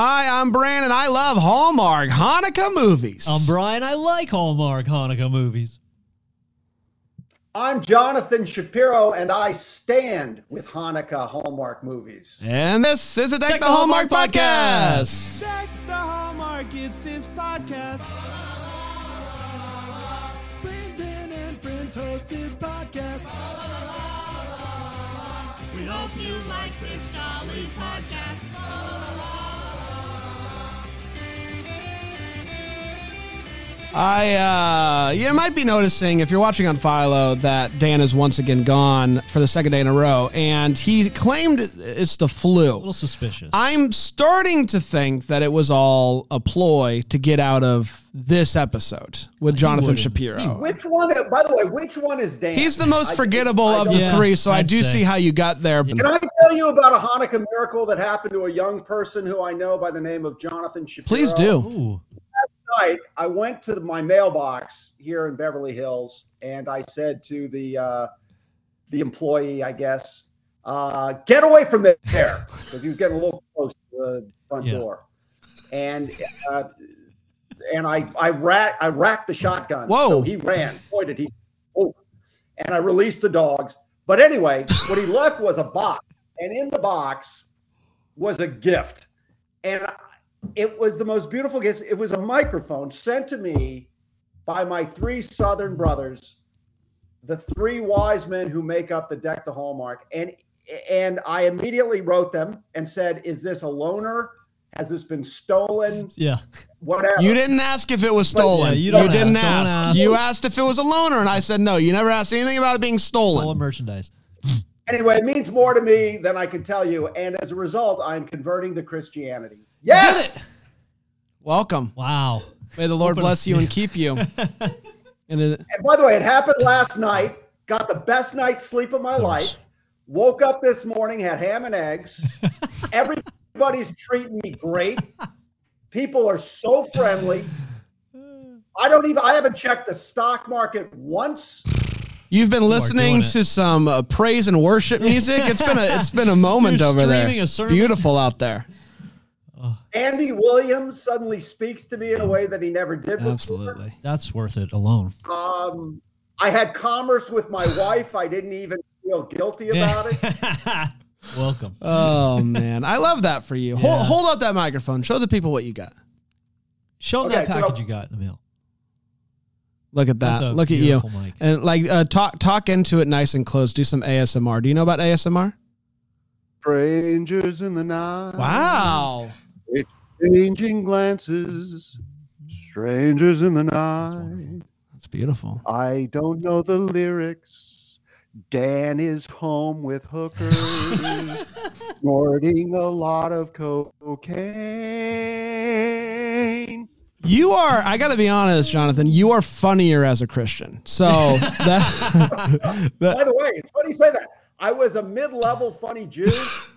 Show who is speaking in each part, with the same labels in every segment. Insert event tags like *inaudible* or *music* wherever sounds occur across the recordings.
Speaker 1: Hi, I'm Brandon. I love Hallmark Hanukkah movies.
Speaker 2: I'm Brian. I like Hallmark Hanukkah movies.
Speaker 3: I'm Jonathan Shapiro, and I stand with Hanukkah Hallmark movies.
Speaker 1: and this is a Deck, the, Hallmark, podcast.
Speaker 4: Deck the Hallmark, it's his podcast. Brandon and friends host his podcast. We hope you like this jolly podcast.
Speaker 1: I uh you might be noticing if you're watching on Philo that Dan is once again gone for the second day in a row, and he claimed it's the
Speaker 2: A
Speaker 1: flu.
Speaker 2: little suspicious.
Speaker 1: I'm starting to think that it was all a ploy to get out of this episode with Jonathan
Speaker 2: wouldn't.
Speaker 1: Shapiro.
Speaker 3: Which one, by the way, which one is Dan?
Speaker 1: He's the most forgettable
Speaker 3: I
Speaker 1: of
Speaker 3: don't-
Speaker 1: the
Speaker 2: Yeah,
Speaker 1: three, so i
Speaker 2: I'd
Speaker 1: do
Speaker 2: say.
Speaker 1: see how you got there.
Speaker 3: Can I tell you about a Hanukkah miracle that happened to a young person who I know by the name of Jonathan Shapiro?
Speaker 1: Please do.
Speaker 2: Ooh.
Speaker 3: Night, I went to my mailbox here in Beverly Hills, and I said to the uh, the employee, I guess, uh, "Get away from there," *laughs* because he was getting a little close to the front
Speaker 2: Yeah.
Speaker 3: door, and uh, and I I rat I racked the shotgun.
Speaker 1: Whoa.
Speaker 3: So he ran, pointed he, oh, and I released the dogs. But anyway, what he left was a box, and in the box was a gift, and it was the most beautiful gift. It was a microphone sent to me by my three Southern brothers, the three wise men who make up the deck the hallmark. And and I immediately wrote them and said, "Is this a loaner? Has this been stolen?
Speaker 2: Yeah.
Speaker 3: Whatever."
Speaker 1: You didn't ask if it was stolen.
Speaker 2: Yeah,
Speaker 1: you
Speaker 2: you don't
Speaker 1: didn't
Speaker 2: ask.
Speaker 1: Ask.
Speaker 2: ask.
Speaker 1: You asked if it was a loaner, and I said no. You never asked anything about it being stolen.
Speaker 2: Stolen merchandise.
Speaker 3: Anyway, it means more to me than I can tell you, and as a result, I'm converting to Christianity. Yes.
Speaker 1: Welcome.
Speaker 2: Wow.
Speaker 1: May the Lord
Speaker 2: Open-
Speaker 1: bless you and keep you. *laughs* and it,
Speaker 3: And by the way, it happened last night. Got the best night's sleep of my
Speaker 2: course.
Speaker 3: life. Woke up this morning, had ham and eggs. *laughs* Everybody's treating me great. People are so friendly. I don't even. I haven't checked the stock market once.
Speaker 1: you've been listening to some uh, praise and worship music. It's been a it's been a *laughs* moment
Speaker 2: You're
Speaker 1: over there.
Speaker 2: streaming a
Speaker 1: It's beautiful out there.
Speaker 3: Andy Williams suddenly speaks to me in a way that he never did before.
Speaker 1: Absolutely.
Speaker 2: That's worth it alone.
Speaker 3: Um, I had commerce with my wife. I didn't even feel guilty about it. *laughs*
Speaker 2: Welcome.
Speaker 1: Oh man, I love that for you. Hold
Speaker 2: Yeah.
Speaker 1: hold out that microphone. Show the people what you got.
Speaker 2: Show
Speaker 3: Okay,
Speaker 2: that
Speaker 3: so-
Speaker 2: package you got in the mail.
Speaker 1: Look at that. Look at you.
Speaker 2: mic.
Speaker 1: And like uh, talk talk into it nice and close. Do some ASMR. Do you know about ASMR?
Speaker 5: Strangers in the night.
Speaker 1: Wow.
Speaker 5: Changing glances. Strangers in the night.
Speaker 1: That's beautiful.
Speaker 5: I don't know the lyrics. Dan is home with hookers, *laughs* snorting a lot of cocaine.
Speaker 1: You are, I got to be honest, Jonathan, you are funnier as a Christian. So *laughs* *laughs* that,
Speaker 3: By the way, it's funny you say that. I was a mid-level funny Jew.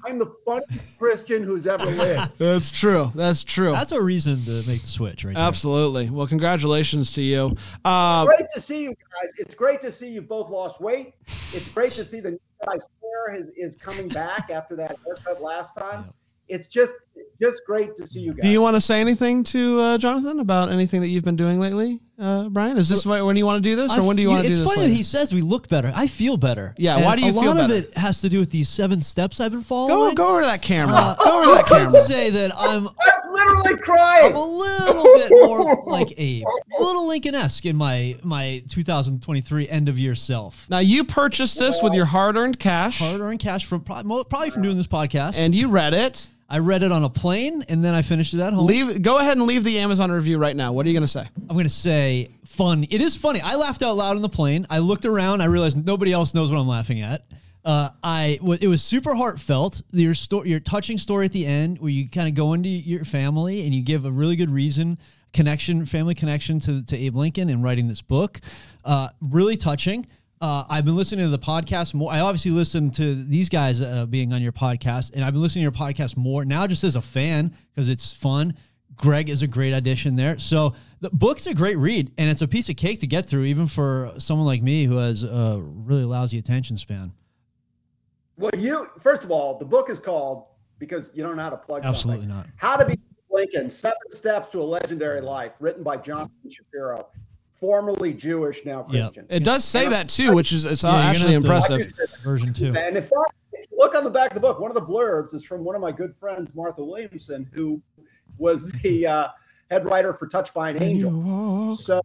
Speaker 3: I'm the funniest Christian who's ever lived. *laughs*
Speaker 1: that's true. That's true.
Speaker 2: That's a reason to make the switch, right? there.
Speaker 1: Absolutely. Well, congratulations to you. Uh,
Speaker 3: Great to see you guys. It's great to see you both lost weight. It's great to see the new guy stare is, is coming back after that haircut last time. It's just just great to see you guys.
Speaker 1: do you want to say anything to uh, Jonathan about anything that you've been doing lately, uh, Brian? Is this when you want to do this, or
Speaker 2: I
Speaker 1: when do you
Speaker 2: f-
Speaker 1: want to do this?
Speaker 2: It's
Speaker 1: this?
Speaker 2: funny
Speaker 1: later?
Speaker 2: that he says we look better. I feel better.
Speaker 1: Yeah,
Speaker 2: And
Speaker 1: why do you feel better?
Speaker 2: a lot of it has to do with these seven steps I've been following.
Speaker 1: go over to that camera.
Speaker 2: Uh,
Speaker 1: go over to that
Speaker 2: I would
Speaker 1: camera.
Speaker 2: say that I'm *laughs*
Speaker 3: I'm literally crying.
Speaker 2: I'm
Speaker 3: crying.
Speaker 2: a little bit more like Abe, a little Lincoln-esque in my my 2023 end of year self.
Speaker 1: Now you purchased this with your hard-earned cash,
Speaker 2: Hard-earned cash from probably from doing this podcast.
Speaker 1: and you read it.
Speaker 2: I read it on a plane, and then I finished it at home.
Speaker 1: Leave. Go ahead and leave the Amazon review right now. What are you going to say?
Speaker 2: I'm gonna say fun. It is funny. I laughed out loud on the plane. I looked around. I realized nobody else knows what I'm laughing at. Uh, I w- it was super heartfelt. Your story, your touching story at the end, where you kind of go into your family and you give a really good reason, connection, family connection to to Abe Lincoln and writing this book. Uh, really touching. Uh, I've been listening to the podcast more. I obviously listened to these guys uh, being on your podcast, and I've been listening to your podcast more now, just as a fan because it's fun. Greg is a great addition there. So the book's a great read, and it's a piece of cake to get through, even for someone like me who has a really lousy attention span.
Speaker 3: Well, you first of all, the book is called because you don't know how to plug
Speaker 2: Absolutely
Speaker 3: something.
Speaker 2: not.
Speaker 3: How to be Lincoln, Seven Steps to a Legendary Life, written by Jonathan Shapiro, formerly Jewish, now
Speaker 2: Yeah.
Speaker 3: Christian.
Speaker 1: It does say that too, which is it's
Speaker 2: Yeah,
Speaker 1: actually
Speaker 2: have to-
Speaker 1: impressive.
Speaker 2: Version two.
Speaker 3: And in fact, if you look on the back of the book, one of the blurbs is from one of my good friends, Martha Williamson, who was the uh, head writer for Touched by an Angel. So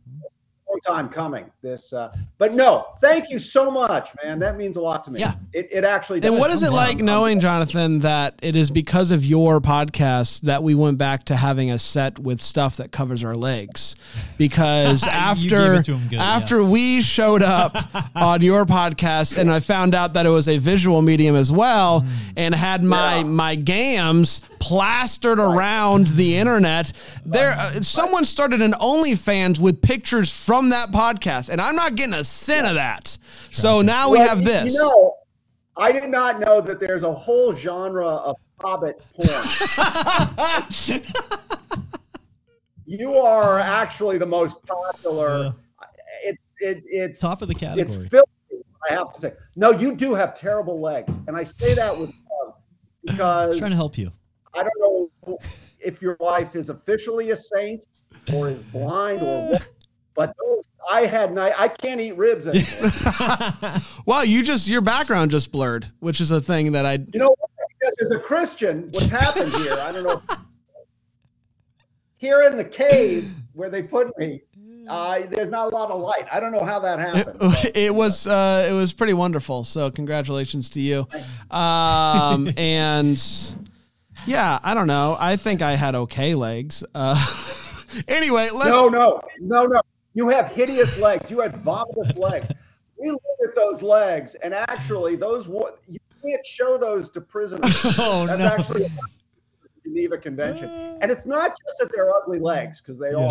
Speaker 3: long time coming. This, uh, but no, thank you so much, man. That means a lot to me.
Speaker 2: Yeah.
Speaker 3: it, it actually.
Speaker 1: And what is it like knowing, Jonathan, that it is because of your podcast that we went back to having a set with stuff that covers our legs? Because *laughs* after
Speaker 2: gave it to him good,
Speaker 1: after we showed up *laughs* on your podcast and I found out that it was a visual medium as well,
Speaker 2: Mm.
Speaker 1: and had my
Speaker 3: Yeah.
Speaker 1: my gams plastered around the internet, there uh, someone started an OnlyFans with pictures from that podcast, and I'm not getting a cent of that. So now we have this.
Speaker 3: You know, I did not know that there's a whole genre of hobbit porn. *laughs* you are actually the most popular. It's it, it's
Speaker 2: Top of the category.
Speaker 3: It's filthy. I have to say. No, you do have terrible legs, and I say that with love because
Speaker 2: trying to help you.
Speaker 3: I don't know if your wife is officially a saint or is blind or what, but those, I had night. I can't eat ribs anymore. *laughs*
Speaker 1: Well, you just your background just blurred, which is a thing that I
Speaker 3: You know, because as a Christian, what's happened here, I don't know. if- Here in the cave where they put me, uh, there's not a lot of light. I don't know how that happened.
Speaker 1: it, *laughs* it was uh, it was pretty wonderful. So congratulations to you. Um, and yeah, I don't know. I think I had okay legs. Uh, *laughs* anyway, let's.
Speaker 3: No, no, no, no. You have hideous legs. You had vomitous legs. We look at those legs, and actually, those you can't show those to prisoners. *laughs*
Speaker 2: Oh,
Speaker 3: That's
Speaker 2: no.
Speaker 3: actually a Geneva Convention, and it's not just that they're ugly legs because they are,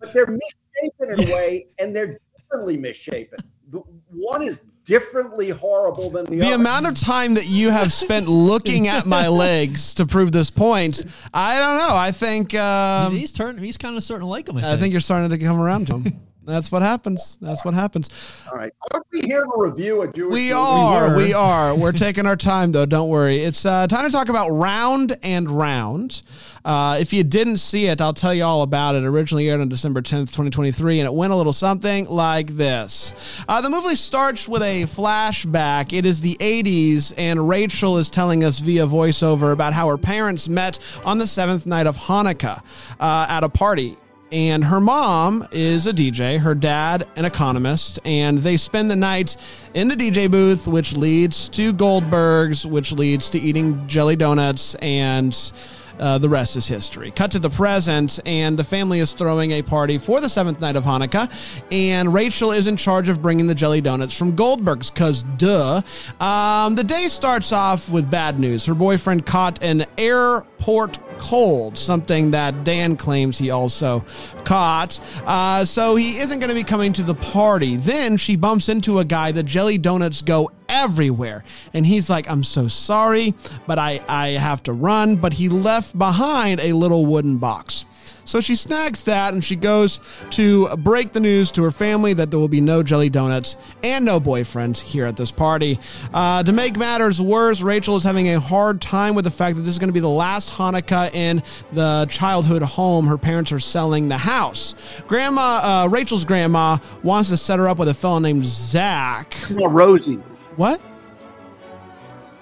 Speaker 3: but they're misshapen in a way, and they're differently misshapen. The, one is differently horrible than the,
Speaker 1: The
Speaker 3: other.
Speaker 1: amount of time that you have spent looking at my *laughs* legs to prove this point, I don't know. I think um,
Speaker 2: he's turning. He's kind of starting to like him. I
Speaker 1: I think you're starting to come around to him. *laughs* That's what happens. That's what happens.
Speaker 3: All right, aren't we here to review a Jewish?
Speaker 1: We
Speaker 3: movie?
Speaker 1: are.
Speaker 2: were.
Speaker 1: We are. We're taking our time, though. Don't worry. It's uh, time to talk about Round and Round. Uh, if you didn't see it, I'll tell you all about it. Originally aired on December 10th, 2023, and it went a little something like this. Uh, the movie starts with a flashback. It is the 80s, and Rachel is telling us via voiceover about how her parents met on the seventh night of Hanukkah uh, at a party and her mom is a DJ, her dad an economist, and they spend the night in the DJ booth, which leads to Goldberg's, which leads to eating jelly donuts, and uh, the rest is history. Cut to the present, and the family is throwing a party for the seventh night of Hanukkah, and Rachel is in charge of bringing the jelly donuts from Goldberg's, because duh. Um, the day starts off with bad news. Her boyfriend caught an airport cold, something that Dan claims he also caught. Uh, so he isn't going to be coming to the party. Then she bumps into a guy. The jelly donuts go everywhere. And he's like, I'm so sorry, but I, I have to run. But he left behind a little wooden box. So she snags that and she goes to break the news to her family that there will be no jelly donuts and no boyfriend here at this party. Uh, to make matters worse, Rachel is having a hard time with the fact that this is going to be the last Hanukkah in the childhood home. Her parents are selling the house. Grandma, uh, Rachel's grandma, wants to set her up with a fellow named Zach.
Speaker 5: Well, Rosie.
Speaker 1: What?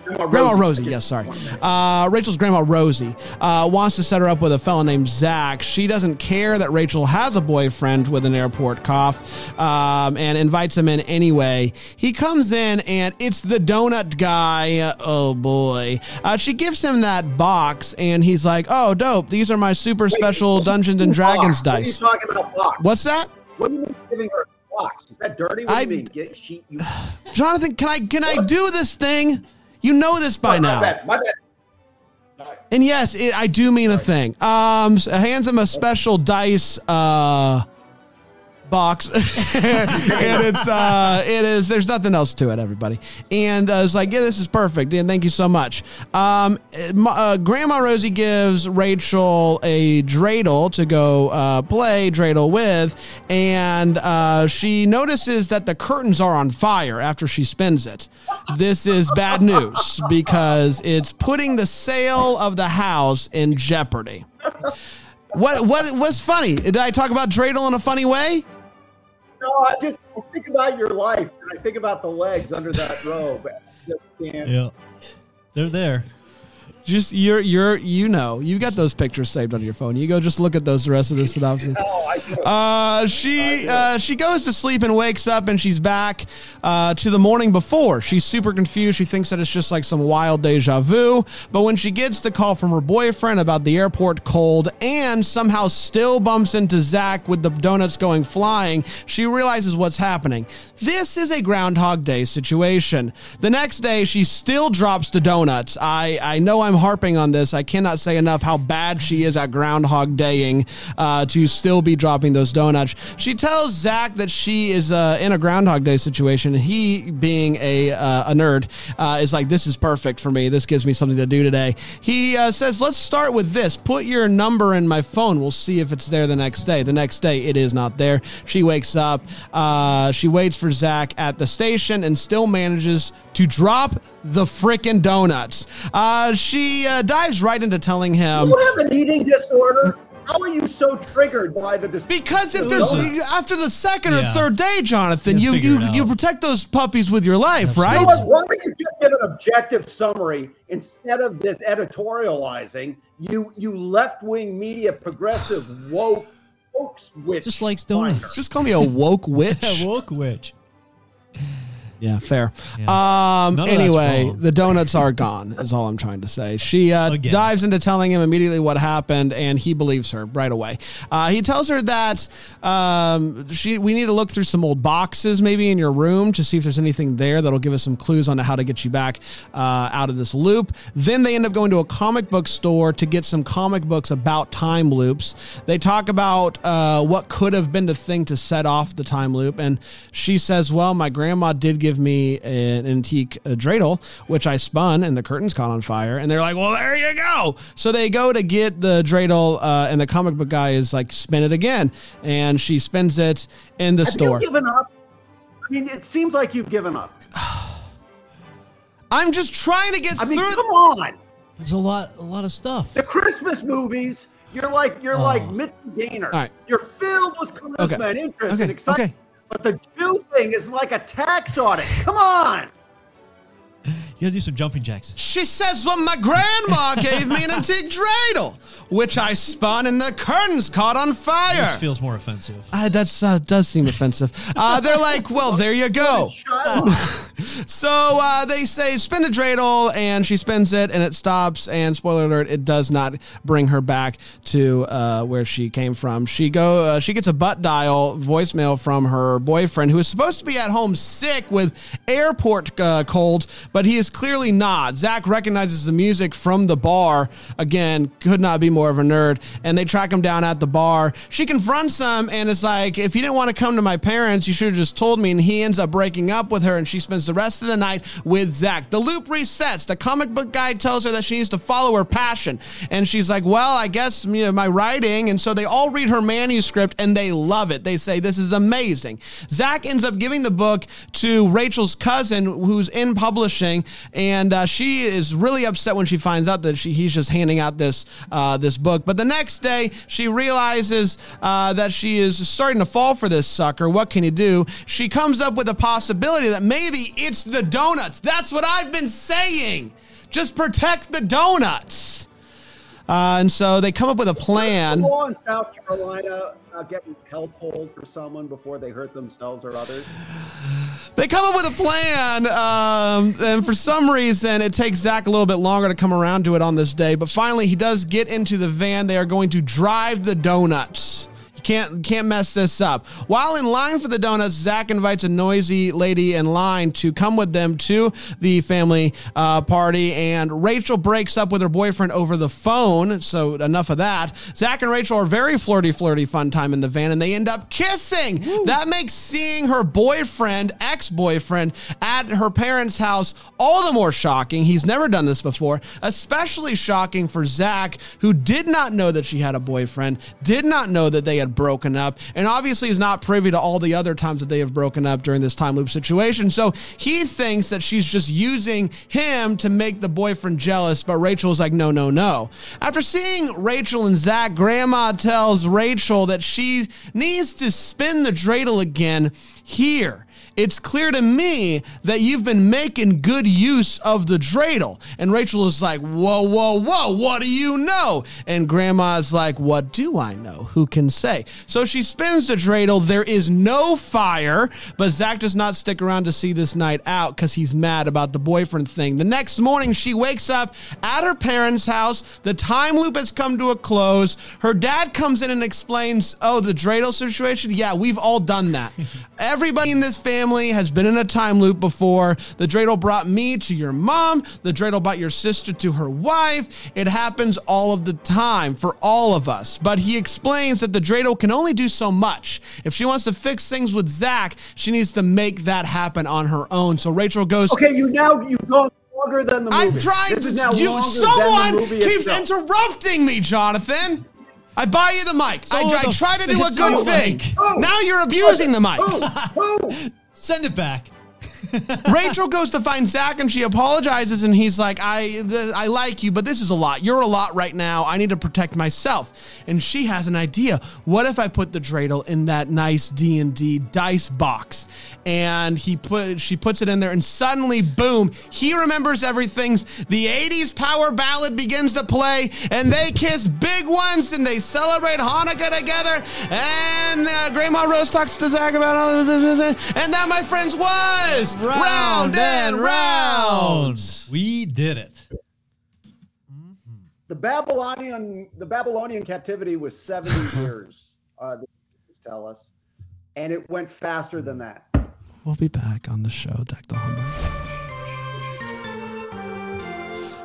Speaker 3: Grandma
Speaker 1: Grandma
Speaker 3: Rosie.
Speaker 1: Rosie, yes, sorry. Uh, Rachel's grandma Rosie uh, wants to set her up with a fellow named Zach. She doesn't care that Rachel has a boyfriend with an airport cough um, and invites him in anyway. He comes in and it's the donut guy. Oh boy. Uh, she gives him that box and he's like, oh, dope. These are my super special Dungeons and Dragons
Speaker 3: Box.
Speaker 1: dice.
Speaker 3: What are you talking about box?
Speaker 1: What's that?
Speaker 3: What do you mean giving her a box? Is that dirty? What
Speaker 1: I-
Speaker 3: do you mean? Get, she, you, *sighs*
Speaker 1: Jonathan, can I can I do this thing? You know this by
Speaker 3: my
Speaker 1: now.
Speaker 3: bad. My bad.
Speaker 1: And yes, it, I do mean a thing. Um, hands him a special dice uh, box, *laughs* and it's uh, it is. There's nothing else to it, everybody. And uh, it's like, yeah, this is perfect. And thank you so much. Um, uh, Grandma Rosie gives Rachel a dreidel to go uh, play dreidel with, and uh, she notices that the curtains are on fire after she spins it. This is bad news because it's putting the sale of the house in jeopardy. What what what's funny? Did I talk about dreidel in a funny way?
Speaker 3: No, I just I think about your life and I think about the legs under that robe.
Speaker 2: Yeah. They're there.
Speaker 1: Just you're you're you know you got those pictures saved on your phone. You go just look at those the rest of the *laughs* synopsis. Uh, she uh, she goes to sleep and wakes up and she's back uh, to the morning before. She's super confused. She thinks that it's just like some wild deja vu. But when she gets the call from her boyfriend about the airport cold and somehow still bumps into Zach with the donuts going flying, she realizes what's happening. This is a Groundhog Day situation. The next day, she still drops the donuts. I I know I'm harping on this. I cannot say enough how bad she is at Groundhog Daying uh, to still be dropping those donuts. She tells Zach that she is uh, in a Groundhog Day situation. He, being a, uh, a nerd, uh, is like, This is perfect for me. This gives me something to do today. He uh, says, Let's start with this. Put your number in my phone. We'll see if it's there the next day. The next day, it is not there. She wakes up. Uh, she waits for Zach at the station and still manages to drop the frickin' donuts. Uh, she uh, dives right into telling him.
Speaker 3: you have an eating disorder. How are you so triggered by the dis-
Speaker 1: Because if there's
Speaker 3: Donuts?
Speaker 1: after the second or
Speaker 2: Yeah.
Speaker 1: third day, Jonathan,
Speaker 2: You
Speaker 1: you
Speaker 2: figure
Speaker 1: you,
Speaker 2: it out.
Speaker 1: you protect those puppies with your life,
Speaker 3: You
Speaker 1: right?
Speaker 3: know what? Why don't you just give an objective summary instead of this editorializing? You you left wing media progressive woke woke switch.
Speaker 2: Just likes
Speaker 3: finder.
Speaker 2: donuts.
Speaker 1: Just call me a woke *laughs* witch.
Speaker 2: woke witch.
Speaker 1: Yeah, fair.
Speaker 2: Yeah.
Speaker 1: Um,
Speaker 2: None of that's
Speaker 1: anyway, the donuts are gone, is all I'm trying to say. She uh, dives into telling him immediately what happened, and he believes her right away. Uh, he tells her that um, she we need to look through some old boxes, maybe in your room, to see if there's anything there that'll give us some clues on how to get you back uh, out of this loop. Then they end up going to a comic book store to get some comic books about time loops. They talk about uh, what could have been the thing to set off the time loop, and she says, "Well, my grandma did give me an antique uh, dreidel, which I spun, and the curtains caught on fire." And they're like, "Well, there you go." So they go to get the dreidel, uh, and the comic book guy is like, "Spin it again," and she spins it in the
Speaker 3: Have
Speaker 1: store.
Speaker 3: you given up? I mean, it seems like you've given up. *sighs*
Speaker 1: I'm just trying to get
Speaker 3: I mean,
Speaker 1: through.
Speaker 3: come on.
Speaker 2: There's a lot, a lot of stuff.
Speaker 3: The Christmas movies, you're like you're
Speaker 2: Oh.
Speaker 3: like Mitzi Gaynor.
Speaker 1: All right.
Speaker 3: You're filled with charisma
Speaker 1: Okay.
Speaker 3: and interest
Speaker 1: Okay.
Speaker 3: and excitement.
Speaker 1: Okay.
Speaker 3: But the Jew thing is like a tax audit. Come on.
Speaker 2: You gotta do some jumping jacks.
Speaker 1: She says, Well, my grandma gave me an antique dreidel, which I spun and the curtains caught on fire.
Speaker 2: This feels more offensive.
Speaker 1: Uh, that's uh, does seem offensive. Uh, they're like, well, there you go.
Speaker 3: Shylock.
Speaker 1: So uh, they say spin a dreidel, and she spins it, and it stops. And spoiler alert, it does not bring her back to uh, where she came from. She go, uh, she gets a butt dial voicemail from her boyfriend, who is supposed to be at home sick with airport uh, cold, but he is clearly not. Zach recognizes the music from the bar. Again, could not be more of a nerd. And they track him down at the bar. She confronts him, and it's like, if you didn't want to come to my parents, you should have just told me. And he ends up breaking up with her, and she spends the rest of the night with Zach. The loop resets. The comic book guy tells her that she needs to follow her passion. And she's like, well, I guess you know, my writing. And so they all read her manuscript, and they love it. They say, this is amazing. Zach ends up giving the book to Rachel's cousin, who's in publishing, and uh, she is really upset when she finds out that she, he's just handing out this uh, this book. But the next day, she realizes uh, that she is starting to fall for this sucker. What can you do? She comes up with a possibility that maybe it's the donuts. That's what I've been saying. Just protect the donuts. Uh, and so they come up with a plan.
Speaker 3: The law in South Carolina about getting hold for someone before they hurt themselves or others.
Speaker 1: They come up with a plan, um, and for some reason, it takes Zach a little bit longer to come around to it on this day. But finally, he does get into the van. They are going to drive the donuts. Can't can't mess this up. While in line for the donuts, Zach invites a noisy lady in line to come with them to the family uh, party, and Rachel breaks up with her boyfriend over the phone. So enough of that. Zach and Rachel are very flirty, flirty, fun time in the van, and they end up kissing. That makes seeing her boyfriend, ex-boyfriend, at her parents' house all the more shocking. He's never done this before, especially shocking for Zach, who did not know that she had a boyfriend, did not know that they had broken up, and obviously is not privy to all the other times that they have broken up during this time loop situation. So he thinks that she's just using him to make the boyfriend jealous, but Rachel is like, no, no, no. After seeing Rachel and Zach, Grandma tells Rachel that she needs to spin the dreidel again here it's clear to me that you've been making good use of the dreidel. And Rachel is like, whoa, whoa, whoa, what do you know? And grandma's like, what do I know? Who can say? So she spins the dreidel. There is no fire, but Zach does not stick around to see this night out because he's mad about the boyfriend thing. The next morning, she wakes up at her parents' house. The time loop has come to a close. Her dad comes in and explains, oh, the dreidel situation? Yeah, we've all done that. *laughs* Everybody in this family has been in a time loop before. The dreidel brought me to your mom. The dreidel brought your sister to her wife. It happens all of the time for all of us. But he explains that the dreidel can only do so much. If she wants to fix things with Zach, she needs to make that happen on her own. So Rachel goes,
Speaker 3: Okay, you now you've gone longer than the movie.
Speaker 1: I'm trying
Speaker 3: this
Speaker 1: to.
Speaker 3: now
Speaker 1: You, someone
Speaker 3: than the movie
Speaker 1: keeps
Speaker 3: itself.
Speaker 1: interrupting me, Jonathan. I buy you the mic. I,
Speaker 2: So
Speaker 1: I
Speaker 2: the
Speaker 1: try to do a good
Speaker 2: so
Speaker 1: thing.
Speaker 2: like-
Speaker 3: Oh.
Speaker 1: Now you're abusing the mic.
Speaker 3: Who? *laughs*
Speaker 2: Send it back.
Speaker 1: Rachel goes to find Zach and she apologizes and he's like, I the, I like you, but this is a lot. You're a lot right now. I need to protect myself. And she has an idea. What if I put the dreidel in that nice D and D dice box? And he put she puts it in there and suddenly boom, he remembers everything. The 80s power ballad begins to play and they kiss big ones and they celebrate Hanukkah together. And uh, Grandma Rose talks to Zach about all this. and that, my friends, was round and round.
Speaker 2: We did it.
Speaker 3: The Babylonian the Babylonian captivity was 70 *laughs* years. Uh, the tell us, and it went faster than that.
Speaker 1: We'll be back on the show, Deck the Humble.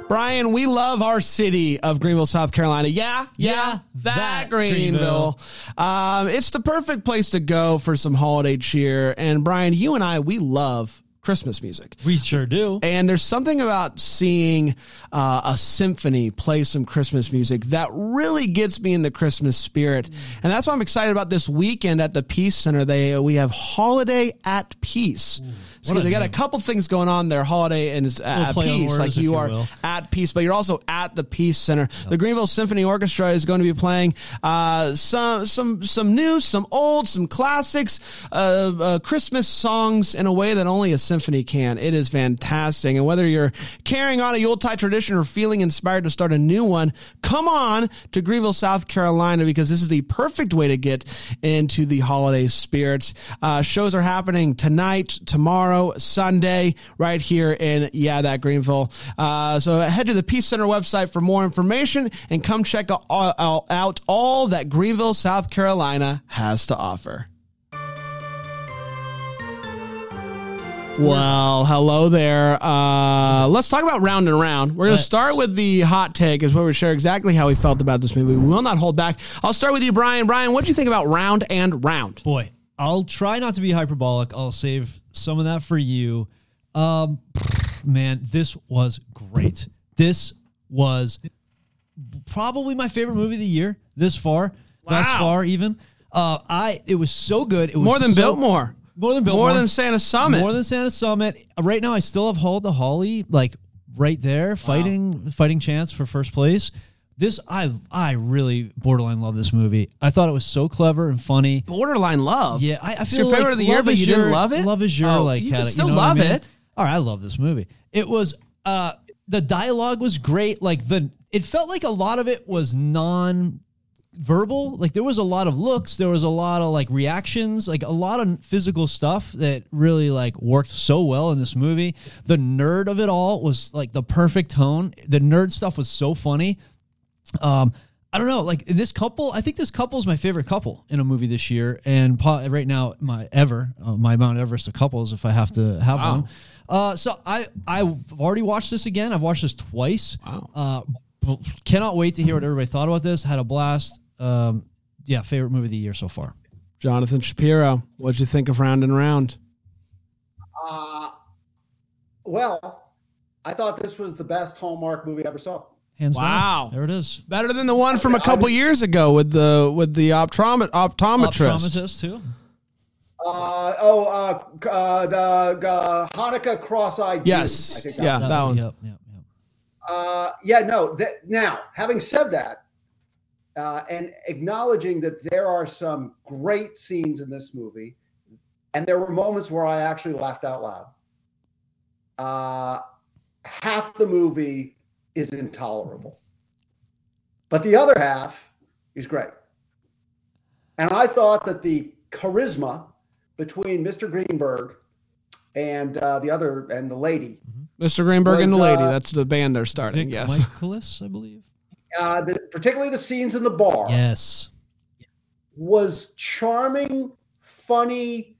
Speaker 1: Brian, we love our city of Greenville, South Carolina. Yeah, yeah,
Speaker 2: Yeah,
Speaker 1: that,
Speaker 2: that
Speaker 1: Greenville. Um, it's the perfect place to go for some holiday cheer. And Brian, you and I, we love Christmas music.
Speaker 2: We sure do.
Speaker 1: And there's something about seeing uh, a symphony play some Christmas music that really gets me in the Christmas spirit. And that's why I'm excited about this weekend at the Peace Center. They we have Holiday at Peace. So
Speaker 2: What a
Speaker 1: they got a couple things going on there. Holiday and it's at
Speaker 2: on
Speaker 1: peace, like you
Speaker 2: you
Speaker 1: are
Speaker 2: will.
Speaker 1: at peace, but you're also at the Peace Center. The Greenville Symphony Orchestra is going to be playing uh, some some some new, some old, some classics, uh, uh, Christmas songs in a way that only a symphony can. It is fantastic, and whether you're carrying on a Yuletide tradition or feeling inspired to start a new one, come on to Greenville, South Carolina, because this is the perfect way to get into the holiday spirit. Uh, shows are happening tonight, tomorrow, Sunday, right here in yeah that Greenville. Uh, so head to the Peace Center website for more information and come check out all that Greenville, South Carolina has to offer. Well, hello there. Uh, let's talk about Round and Round. We're going to
Speaker 2: Let's.
Speaker 1: start with the hot take, is where we share exactly how we felt about this movie. We will not hold back. I'll start with you, Brian. Brian, what do you think about Round and Round?
Speaker 2: Boy, I'll try not to be hyperbolic. I'll save some of that for you. Um, man, this was great. This was probably my favorite movie of the year this far. Thus
Speaker 1: Wow.
Speaker 2: far, even. Uh, I it was so good. It was
Speaker 1: More than
Speaker 2: so,
Speaker 1: Biltmore.
Speaker 2: More than Biltmore.
Speaker 1: More than Santa Summit.
Speaker 2: More than Santa Summit. Right now, I still have Hall the Holly like right there, fighting fighting chance for first place. This I I really borderline love this movie. I thought it was so clever and funny.
Speaker 1: Borderline love.
Speaker 2: Yeah, I, I
Speaker 1: It's
Speaker 2: feel
Speaker 1: your favorite
Speaker 2: like
Speaker 1: of the year,
Speaker 2: Love
Speaker 1: but
Speaker 2: is
Speaker 1: you didn't love it?
Speaker 2: Love is your
Speaker 1: Oh,
Speaker 2: like.
Speaker 1: you can still
Speaker 2: know what I
Speaker 1: love
Speaker 2: mean?
Speaker 1: it.
Speaker 2: All right, I love this movie. It was uh the dialogue was great. Like the it felt like a lot of it was non verbal like there was a lot of looks there was a lot of like reactions like a lot of physical stuff that really like worked so well in this movie the nerd of it all was like the perfect tone the nerd stuff was so funny um I don't know, like this couple. I think this couple is my favorite couple in a movie this year, and right now my ever uh, my Mount Everest of couples if I have to have
Speaker 1: Wow.
Speaker 2: one. Uh, so I I've already watched this again. I've watched this twice.
Speaker 1: Wow.
Speaker 2: Uh, cannot wait to hear what everybody thought about this. Had a blast. Um, yeah, favorite movie of the year so far.
Speaker 1: Jonathan Shapiro, what'd you think of Round and Round?
Speaker 3: Uh, well, I thought this was the best Hallmark movie I ever saw.
Speaker 2: Hands down.
Speaker 1: Wow.
Speaker 2: There it is.
Speaker 1: Better than the one from a couple years ago with the with the optomet- optometrist.
Speaker 2: Optometrist too.
Speaker 3: Uh, oh, uh, uh, the uh, Hanukkah cross-eyed.
Speaker 1: Yes.
Speaker 3: Jew. I think that
Speaker 1: Yeah, that one.
Speaker 2: Yep, yep, yep.
Speaker 3: Uh, yeah, no. Now, having said that, uh, and acknowledging that there are some great scenes in this movie, and there were moments where I actually laughed out loud. Uh, half the movie is intolerable, but the other half is great. And I thought that the charisma between Mr. Greenberg and uh, the other and the lady
Speaker 1: Mr. Greenberg and the lady.
Speaker 3: uh,
Speaker 1: That's the band they're starting.
Speaker 2: Vic
Speaker 1: yes.
Speaker 2: Michaelis, I believe.
Speaker 3: uh, the, particularly the scenes in the bar,
Speaker 2: Yes.
Speaker 3: was charming, funny.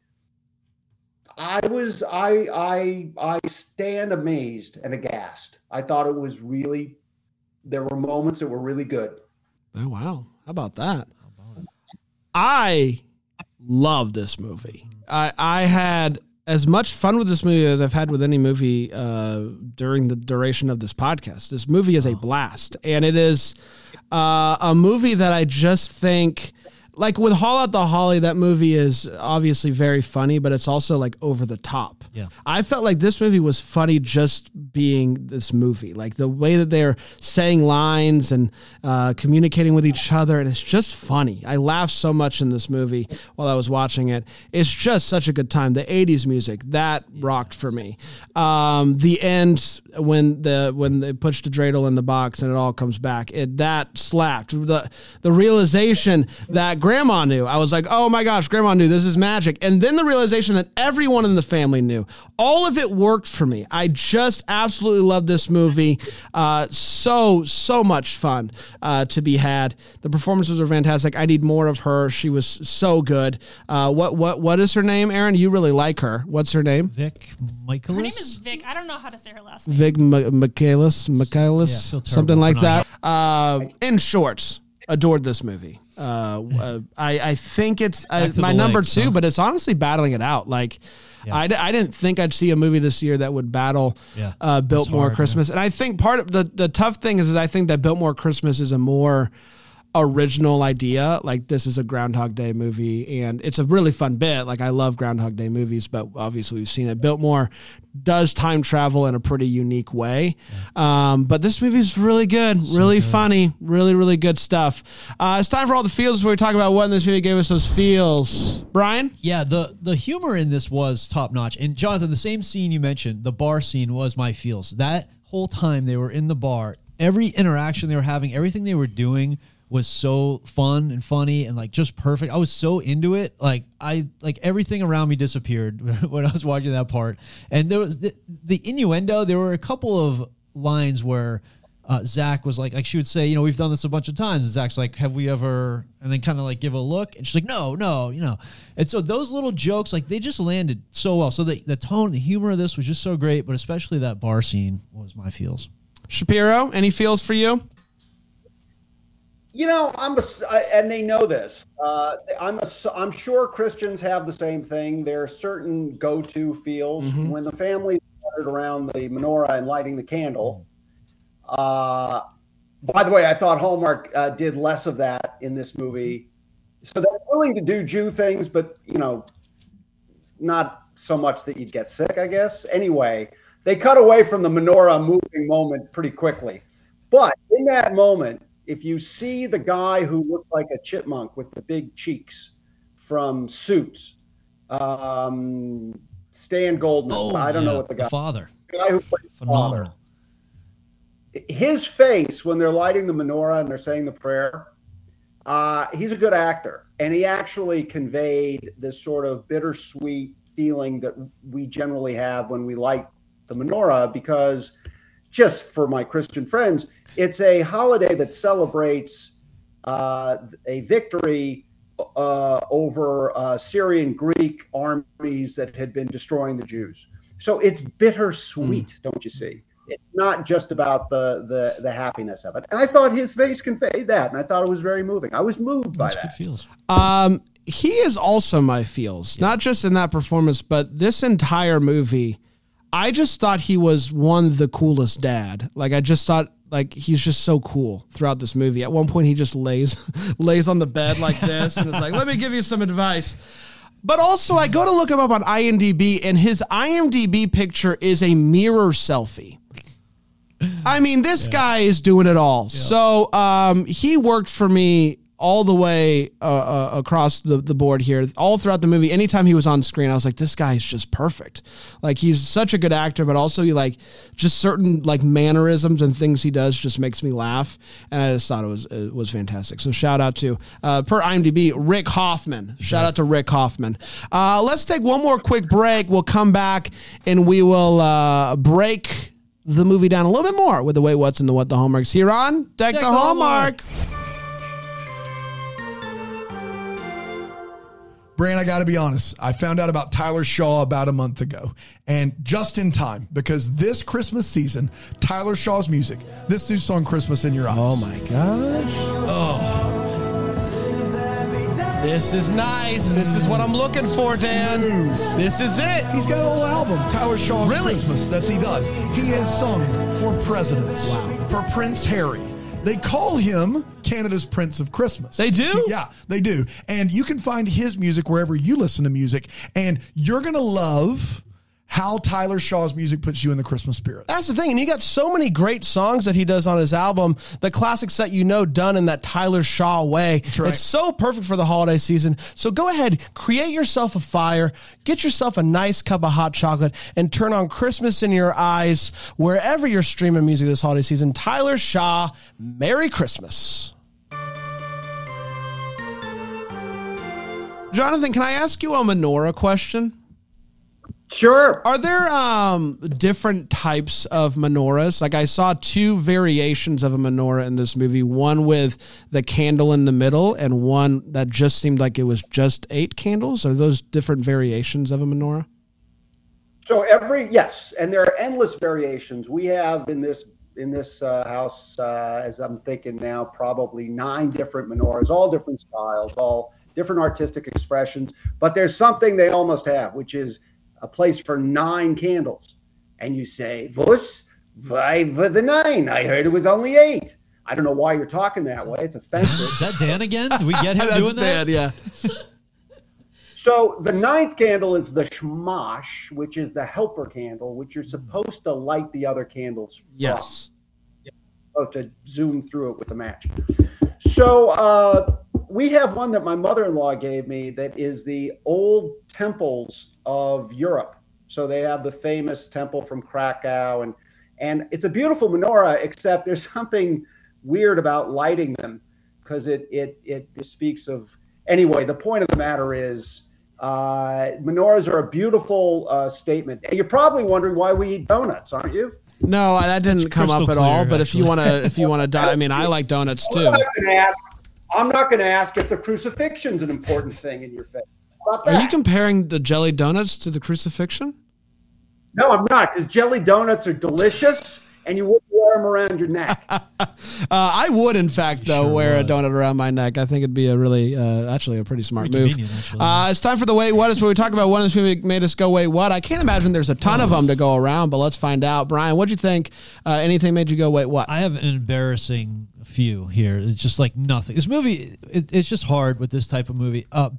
Speaker 3: I was I I I stand amazed and aghast. I thought it was really there were moments that were really good.
Speaker 1: Oh wow. How about that? I love this movie. I I had as much fun with this movie as I've had with any movie uh, during the duration of this podcast. This movie is a blast, and it is uh, a movie that I just think. Like with Haul Out the Holly, that movie is obviously very funny, but it's also like over the top.
Speaker 2: Yeah.
Speaker 1: I felt like this movie was funny just being this movie. Like the way that they're saying lines and uh, communicating with each other, and it's just funny. I laughed so much in this movie while I was watching it. It's just such a good time. The '80s music that rocked for me. Um, the end when the when they push the dreidel in the box and it all comes back, it that slapped. The the realization that Grandma knew. I was like, oh my gosh, Grandma knew this is magic, and then the realization that everyone in the family knew. All of it worked for me. I just absolutely love this movie. Uh, so so much fun uh, to be had. The performances were fantastic. I need more of her. She was so good. Uh, what what what is her name, Aaron? You really like her. What's her name?
Speaker 2: Vic Michaelis.
Speaker 6: Her name is Vic. I don't know how to say her last name.
Speaker 1: Vic M- Michaelis, Michaelis,
Speaker 2: Yeah, I feel terrible
Speaker 1: something like that. Uh, in short, adored this movie. Uh, uh, I I think it's uh, my number
Speaker 2: legs,
Speaker 1: two,
Speaker 2: huh?
Speaker 1: but it's honestly battling it out. Like.
Speaker 2: Yeah.
Speaker 1: I, I didn't think I'd see a movie this year that would battle
Speaker 2: Yeah.
Speaker 1: uh, Biltmore
Speaker 2: hard, yeah.
Speaker 1: Christmas, and I think part of the the tough thing is that I think that Biltmore Christmas is a more original idea. Like this is a Groundhog Day movie, and it's a really fun bit. Like I love Groundhog Day movies, but obviously we've seen it. Biltmore does time travel in a pretty unique way, um, but this movie is really good, really funny, really really good stuff. Uh, it's time for all the feels where we talk about what in this movie gave us those feels. Brian,
Speaker 2: Yeah, the the humor in this was top notch. And Jonathan, the same scene you mentioned, the bar scene was my feels. That whole time they were in the bar, every interaction they were having, everything they were doing was so fun and funny and like just perfect. I was so into it. Like I like everything around me disappeared *laughs* when I was watching that part. And there was the, the innuendo, there were a couple of lines where uh, Zach was like, like she would say, you know, we've done this a bunch of times. And Zach's like, have we ever? And then kind of like give a look, and she's like, no, no, you know. And so those little jokes, like they just landed so well. So the the tone, the humor of this was just so great, but especially that bar scene was my feels.
Speaker 1: Shapiro, any feels for you?
Speaker 3: You know, I'm a, and they know this. Uh, I'm a, I'm sure Christians have the same thing. There are certain go-to feels when the family gathered around the menorah and lighting the candle. Uh, by the way, I thought Hallmark uh, did less of that in this movie. So they're willing to do Jew things, but you know, not so much that you'd get sick, I guess. Anyway, they cut away from the menorah moving moment pretty quickly. But in that moment, if you see the guy who looks like a chipmunk with the big cheeks from Suits, um, Stan Goldman, I don't know
Speaker 2: Oh,
Speaker 3: what the guy,
Speaker 2: father,
Speaker 3: the guy who played the father, his face when they're lighting the menorah and they're saying the prayer, uh, he's a good actor. And he actually conveyed this sort of bittersweet feeling that we generally have when we light the menorah, because just for my Christian friends, it's a holiday that celebrates uh, a victory uh, over uh, Syrian Greek armies that had been destroying the Jews. So it's bittersweet, don't you see? It's not just about the, the the happiness of it. And I thought his face conveyed that, and I thought it was very moving. I was moved by
Speaker 2: That's good
Speaker 3: that.
Speaker 2: feels.
Speaker 1: Um, he is also my feels, not just in that performance, but this entire movie. I just thought he was one the coolest dad. Like I just thought like he's just so cool throughout this movie. At one point, he just lays *laughs* lays on the bed like this and is like, "Let me give you some advice." But also, I go to look him up on IMDb, and his IMDb picture is a mirror selfie. I mean, this guy is doing it all. So um, he worked for me all the way uh, uh, across the, the board here, all throughout the movie. Anytime he was on screen, I was like, this guy is just perfect. Like he's such a good actor, but also he like just certain like mannerisms and things he does just makes me laugh, and I just thought it was it was fantastic. So shout out to uh, per IMDb Rick Hoffman. Shout out to Rick Hoffman. Uh, let's take one more quick break. We'll come back and we will uh, break the movie down a little bit more with the way What's and the What the Hallmarks here on Deck, the,
Speaker 2: the
Speaker 1: Hallmark.
Speaker 7: Bran, I got to be honest. I found out about Tyler Shaw about a month ago, and just in time because this Christmas season, Tyler Shaw's music, this new song, "Christmas in Your Eyes."
Speaker 1: Oh my gosh. Oh. This is nice. This is what I'm looking for, Dan. This is it.
Speaker 7: He's got a whole album, Tyler Shaw's
Speaker 1: Really?
Speaker 7: Christmas. That's he does. He has sung for presidents, wow. for Prince Harry. They call him Canada's Prince of Christmas.
Speaker 1: They do?
Speaker 7: Yeah, they do. And you can find his music wherever you listen to music, and you're gonna love how Tyler Shaw's music puts you in the Christmas spirit.
Speaker 8: That's the thing. And you got so many great songs that he does on his album, the classics that you know done in that Tyler Shaw way.
Speaker 7: right.
Speaker 8: It's so perfect for the holiday season. So go ahead, create yourself a fire, get yourself a nice cup of hot chocolate, and turn on Christmas in your eyes wherever you're streaming music this holiday season. Tyler Shaw, Merry Christmas.
Speaker 1: Jonathan, can I ask you a menorah question?
Speaker 3: Sure.
Speaker 1: Are there um different types of menorahs? Like I saw two variations of a menorah in this movie, one with the candle in the middle and one that just seemed like it was just eight candles. Are those different variations of a menorah?
Speaker 3: So every yes, and there are endless variations. We have in this in this uh, house, uh, as I'm thinking now, probably nine different menorahs, all different styles, all different artistic expressions. But there's something they almost have, which is a place for nine candles. And you say, "Vos, why for the nine? I heard it was only eight. I don't know why you're talking that way. It's offensive.
Speaker 2: Is that Dan again? Did we get him *laughs* doing that?
Speaker 1: yeah. *laughs*
Speaker 3: So the ninth candle is the shamash, which is the helper candle, which you're supposed to light the other candles from.
Speaker 1: Yes.
Speaker 3: supposed to zoom through it with a match. So uh, we have one that my mother-in-law gave me that is the old temples of Europe. So they have the famous temple from Krakow, and and it's a beautiful menorah. Except there's something weird about lighting them because it it it speaks of anyway. The point of the matter is. Uh, menorahs are a beautiful uh, statement. And you're probably wondering why we eat donuts, aren't you?
Speaker 1: No, that didn't come up at
Speaker 2: crystal
Speaker 1: all.
Speaker 2: clear,
Speaker 1: But if you want to, if you want to die, I mean, I like donuts *laughs*
Speaker 3: I'm
Speaker 1: too.
Speaker 3: going to ask. I'm not going to ask if the crucifixion's an important thing in your faith.
Speaker 1: Are you comparing the jelly donuts to the crucifixion?
Speaker 3: no, I'm not, because jelly donuts are delicious, and you wouldn't wear them around your neck. *laughs*
Speaker 1: Uh, I would, in fact, though,
Speaker 2: Sure
Speaker 1: wear a donut around my neck. I think it'd be a really, uh, actually, a pretty smart
Speaker 2: Pretty
Speaker 1: move. Uh, it's time for the wait what is where we talk about what this movie made us go wait what. I can't imagine there's a ton of them to go around, but let's find out. Brian, what'd you think? Uh, anything made you go wait what?
Speaker 2: I have an embarrassing few here. It's just like nothing. This movie, it, it's just hard with this type of movie. Uh,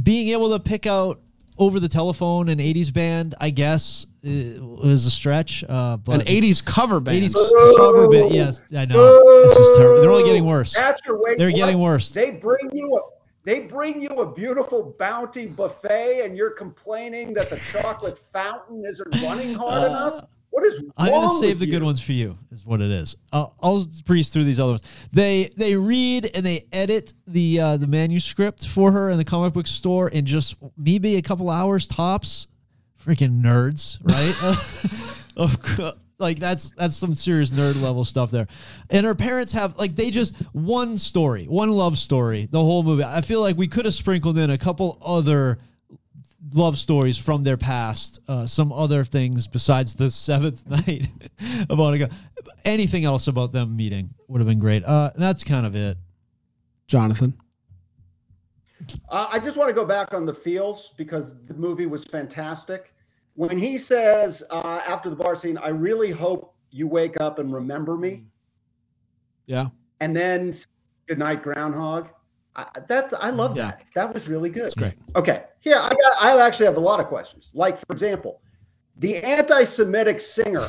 Speaker 2: being able to pick out over the telephone an 80s band, I guess, uh, was a stretch. Uh, but
Speaker 1: An '80s cover band.
Speaker 2: 80s cover band. Yes, I know. This is terrible. They're only getting worse.
Speaker 3: That's your way.
Speaker 2: They're getting worse.
Speaker 3: They bring you a. They bring you a beautiful bounty buffet, and you're complaining that the chocolate *laughs* fountain isn't running hard enough. What is wrong
Speaker 2: Uh, I'm gonna save
Speaker 3: with
Speaker 2: the
Speaker 3: you?
Speaker 2: good ones for you. Is what it is. I'll, I'll breeze through these other ones. They they read and they edit the uh, the manuscript for her in the comic book store in just maybe a couple hours tops. Freaking nerds, right? *laughs* *laughs* of like that's that's some serious nerd level stuff there. And her parents have like they just one story, one love story, the whole movie. I feel like we could have sprinkled in a couple other love stories from their past, uh, some other things besides the *laughs* seventh night about ago. Anything else about them meeting would have been great. Uh, that's kind of it.
Speaker 1: Jonathan.
Speaker 3: Uh, I just want to go back on the feels because the movie was fantastic. When he says uh, after the bar scene, "I really hope you wake up and remember me,"
Speaker 1: Yeah.
Speaker 3: and then Good Night Groundhog. I, that's I love
Speaker 1: Yeah.
Speaker 3: that. That was really good.
Speaker 1: It's great.
Speaker 3: Okay, here I got. I actually have a lot of questions. Like for example, the anti-Semitic singer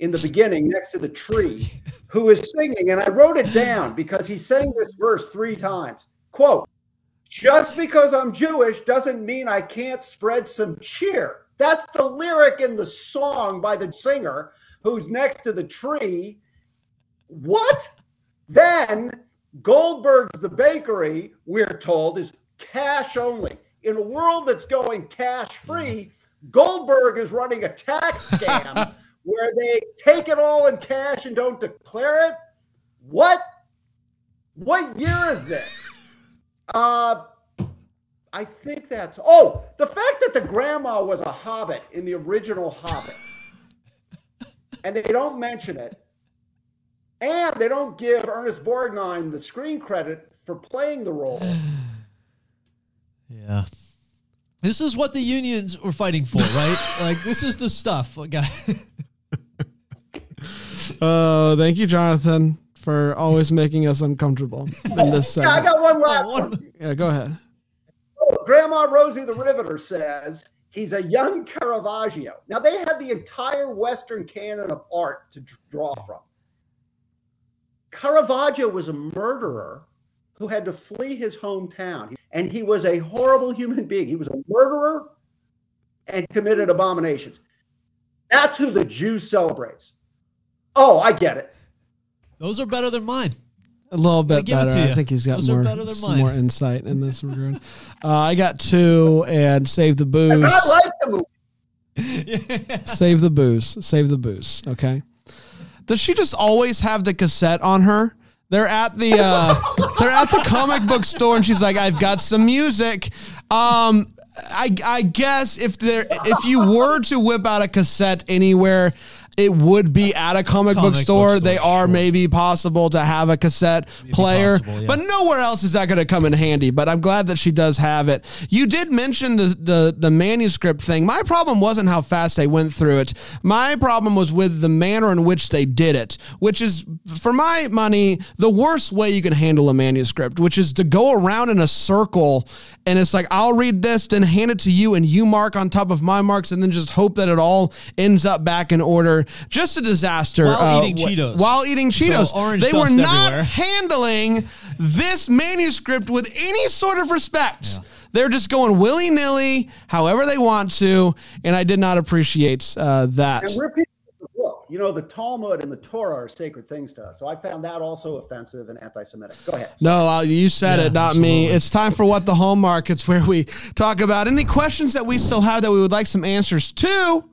Speaker 3: in the beginning next to the tree, who is singing, and I wrote it down because he sang this verse three times. Quote: "Just because I'm Jewish doesn't mean I can't spread some cheer." That's the lyric in the song by the singer who's next to the tree. What? Then Goldberg's The Bakery, we're told, is cash only. In a world that's going cash free, Goldberg is running a tax *laughs* scam where they take it all in cash and don't declare it. What? What year is this? Uh, I think that's. Oh, the fact that the grandma was a hobbit in the original Hobbit, and they don't mention it. And they don't give Ernest Borgnine the screen credit for playing the role. *sighs*
Speaker 2: Yeah. This is what the unions were fighting for, right? *laughs* like this is the stuff, guy. *laughs*
Speaker 1: Uh, thank you, Jonathan, for always making us uncomfortable in this *laughs*
Speaker 3: Yeah, I got one last one.
Speaker 1: Yeah, go ahead.
Speaker 3: Oh, Grandma Rosie the Riveter says he's a young Caravaggio. Now, they had the entire Western canon of art to draw from. Caravaggio was a murderer who had to flee his hometown, and he was a horrible human being. He was a murderer and committed abominations. That's who the Jew celebrates. Oh, I get it.
Speaker 2: Those are better than mine.
Speaker 1: A little bit
Speaker 2: give
Speaker 1: better. I think he's got
Speaker 2: Those
Speaker 1: more,
Speaker 2: better than
Speaker 1: some
Speaker 2: mine.
Speaker 1: more insight in this regard. *laughs* Uh, I got two and save the booze.
Speaker 3: And I like the movie. *laughs*
Speaker 1: Save the booze. Save the booze. Okay. Does she just always have the cassette on her? They're at the uh, *laughs* they're at the comic book store, and she's like, "I've got some music." Um, I I guess if there if you were to whip out a cassette anywhere. It would be uh, at a comic, book
Speaker 2: Comic book
Speaker 1: store.
Speaker 2: store,
Speaker 1: They are
Speaker 2: sure.
Speaker 1: maybe possible to have a cassette player,
Speaker 2: possible, yeah.
Speaker 1: but nowhere else is that going to come in handy. But I'm glad that she does have it. You did mention the, the the manuscript thing. My problem wasn't how fast they went through it. My problem was with the manner in which they did it, which is, for my money, the worst way you can handle a manuscript, which is to go around in a circle and it's like I'll read this, then hand it to you, and you mark on top of my marks, and then just hope that it all ends up back in order. Just a disaster.
Speaker 2: While eating
Speaker 1: wh-
Speaker 2: Cheetos.
Speaker 1: While eating Cheetos,
Speaker 2: orange
Speaker 1: they were not
Speaker 2: everywhere.
Speaker 1: handling this manuscript with any sort of respect. They're just going willy nilly, however they want to, and I did not appreciate uh, that.
Speaker 3: And we're people of the book. You know, the Talmud and the Torah are sacred things to us. So I found that also offensive and anti-Semitic. Go ahead.
Speaker 1: No, uh, you said
Speaker 2: Yeah,
Speaker 1: it, not me. It's time for what the home markets, where we talk about any questions that we still have that we would like some answers to.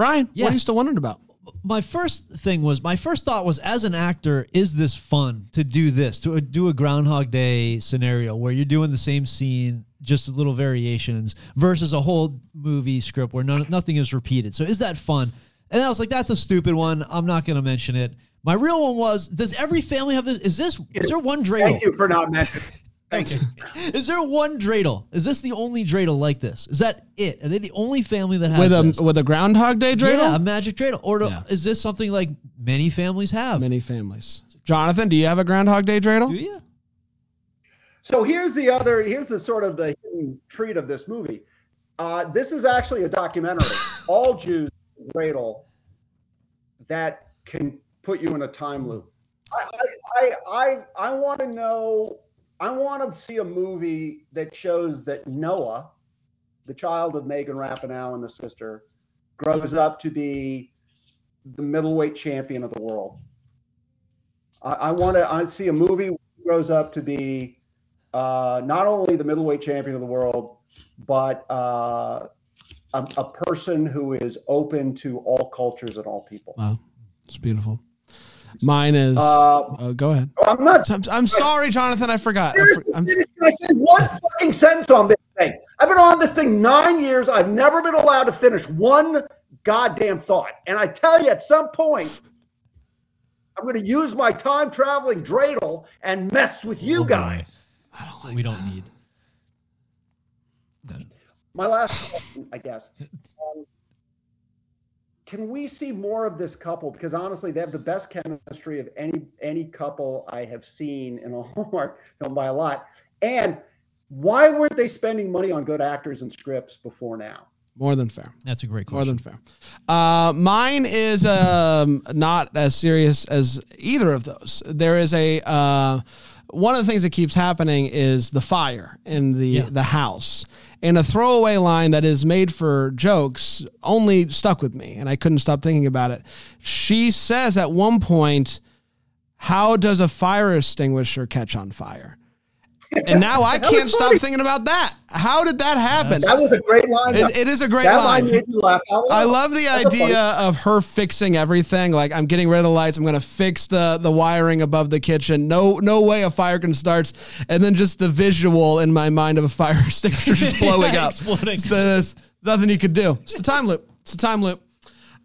Speaker 1: Brian,
Speaker 2: Yeah.
Speaker 1: what are you still wondering about?
Speaker 2: my first thing was my first thought was as an actor is this fun to do this to do a groundhog day scenario where you're doing the same scene just little variations versus a whole movie script where none, nothing is repeated so is that fun and i was like that's a stupid one i'm not going to mention it my real one was does every family have this is this is there one dreidel
Speaker 3: Thank you for not mentioning. Thank you.
Speaker 2: is there one dreidel is this the only dreidel like this is that it are they the only family that has
Speaker 1: With
Speaker 2: this?
Speaker 1: a with a Groundhog Day dreidel?
Speaker 2: Yeah, a magic dreidel. Or do-
Speaker 1: Yeah.
Speaker 2: is this something like many families have?
Speaker 1: Many families. Jonathan, do you have a Groundhog Day dreidel?
Speaker 2: Do you?
Speaker 3: So here's the other. Here's the sort of the hidden treat of this movie. Uh, this is actually a documentary. All Jews dreidel that can put you in a time loop. I I I I, I want to know. I want to see a movie that shows that Noah, the child of Megan Rapinoe and the sister, grows up to be the middleweight champion of the world. I, I want to. I see a movie grows up to be uh, not only the middleweight champion of the world, but uh, a, a person who is open to all cultures and all people.
Speaker 1: Wow, it's beautiful. Mine is.
Speaker 3: Uh,
Speaker 1: oh, go ahead.
Speaker 3: I'm not.
Speaker 1: I'm, I'm sorry, Jonathan. I forgot. I, for- I'm-
Speaker 3: Can I say one fucking sentence on this thing? I've been on this thing nine years. I've never been allowed to finish one goddamn thought. And I tell you, at some point, I'm going to use my time traveling dreidel and mess with you
Speaker 2: Oh, boy.
Speaker 3: guys.
Speaker 2: That's what we don't need.
Speaker 3: My last question, I guess. Can we see more of this couple? Because honestly, they have the best chemistry of any any couple I have seen in a *laughs* Hallmark film by a lot. And why weren't they spending money on good actors and scripts before now?
Speaker 1: More than fair.
Speaker 2: That's a great question.
Speaker 1: More than fair. Uh, mine is um, not as serious as either of those. There is a uh, one of the things that keeps happening is the fire in the
Speaker 2: Yeah.
Speaker 1: the house. And a throwaway line that is made for jokes only stuck with me, and I couldn't stop thinking about it. She says at one point, "How does a fire extinguisher catch on fire?" And now I can't stop
Speaker 3: funny.
Speaker 1: thinking about that. How did that happen?
Speaker 3: That was a great line.
Speaker 1: It- it is a great
Speaker 3: that
Speaker 1: line.
Speaker 3: line. made me laugh out loud.
Speaker 1: I love the
Speaker 3: That's funny-
Speaker 1: idea of her fixing everything. Like I'm getting rid of the lights. I'm going to fix the the wiring above the kitchen. No no way a fire can start. And then just the visual in my mind of a fire *laughs* extinguisher just *laughs* blowing up.
Speaker 2: Exploding.
Speaker 1: It's the- There's nothing you could do. It's a time loop. It's a time loop.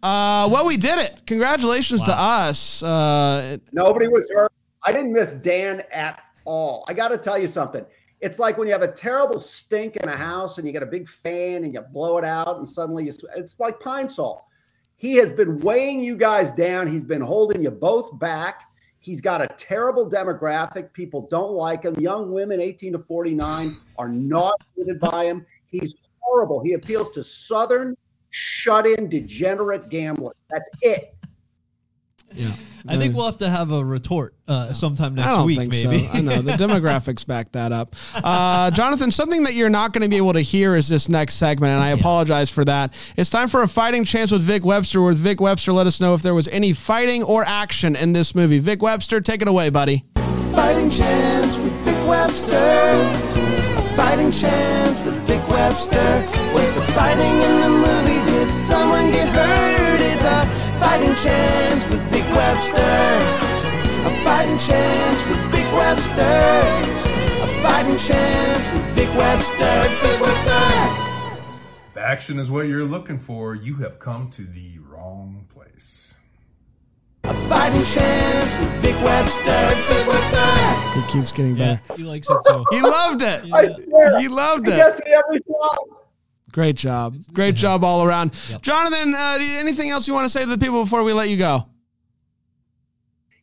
Speaker 1: Uh, well, we did it. Congratulations to us. Uh,
Speaker 3: Nobody was hurt. I didn't miss Dan at all. I got to tell you something. It's like when you have a terrible stink in a house and you get a big fan and you blow it out and suddenly you, it's like pine sol. He has been weighing you guys down. He's been holding you both back. He's got a terrible demographic. People don't like him. Young women 18 to 49 are not suited by him. He's horrible. He appeals to Southern shut in degenerate gamblers. That's it.
Speaker 1: yeah.
Speaker 2: I think we'll have to have a retort uh, sometime next
Speaker 1: I don't
Speaker 2: week,
Speaker 1: think
Speaker 2: maybe.
Speaker 1: so. I know the *laughs* demographics back that up. Uh, Jonathan, something that you're not going to be able to hear is this next segment, and I apologize for that. It's time for a fighting chance with Vic Webster. With Vic Webster, let us know if there was any fighting or action in this movie. Vic Webster, take it away, buddy.
Speaker 8: Fighting chance with Vic Webster. A fighting chance with Vic Webster. Was the fighting in the movie? Did someone get hurt? It's a fighting chance with Vic Webster. A fighting chance with Vic Webster. A fighting chance with Vic Webster. Vic Webster.
Speaker 9: If action is what you're looking for, you have come to the wrong place.
Speaker 8: A fighting chance with Vic Webster. Vic Webster.
Speaker 1: He keeps getting
Speaker 2: yeah,
Speaker 1: better.
Speaker 2: he likes it too. *laughs*
Speaker 1: He loved it.
Speaker 3: I swear.
Speaker 1: He loved it.
Speaker 3: He gets me every time.
Speaker 1: Great job. Great job all around. Jonathan, uh, anything else you want to say to the people before we let you go?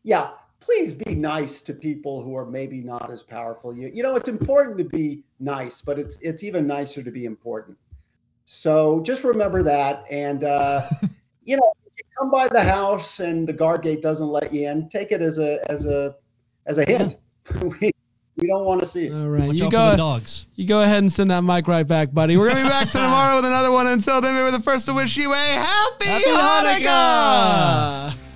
Speaker 3: Yeah, please be nice to people who are maybe not as powerful. You, you know, it's important to be nice, but it's it's even nicer to be important. So just remember that, and uh, *laughs* you know, if you come by the house and the guard gate doesn't let you in, take it as a as a as a hint. *laughs* we, we don't want to see it.
Speaker 1: All right,
Speaker 2: Watch
Speaker 1: you go.
Speaker 2: the dogs.
Speaker 1: You go ahead and send that mic right back, buddy. We're gonna be back *laughs* tomorrow with another one. Until then, we were the first to wish you a happy,
Speaker 2: Happy
Speaker 1: Hanukkah.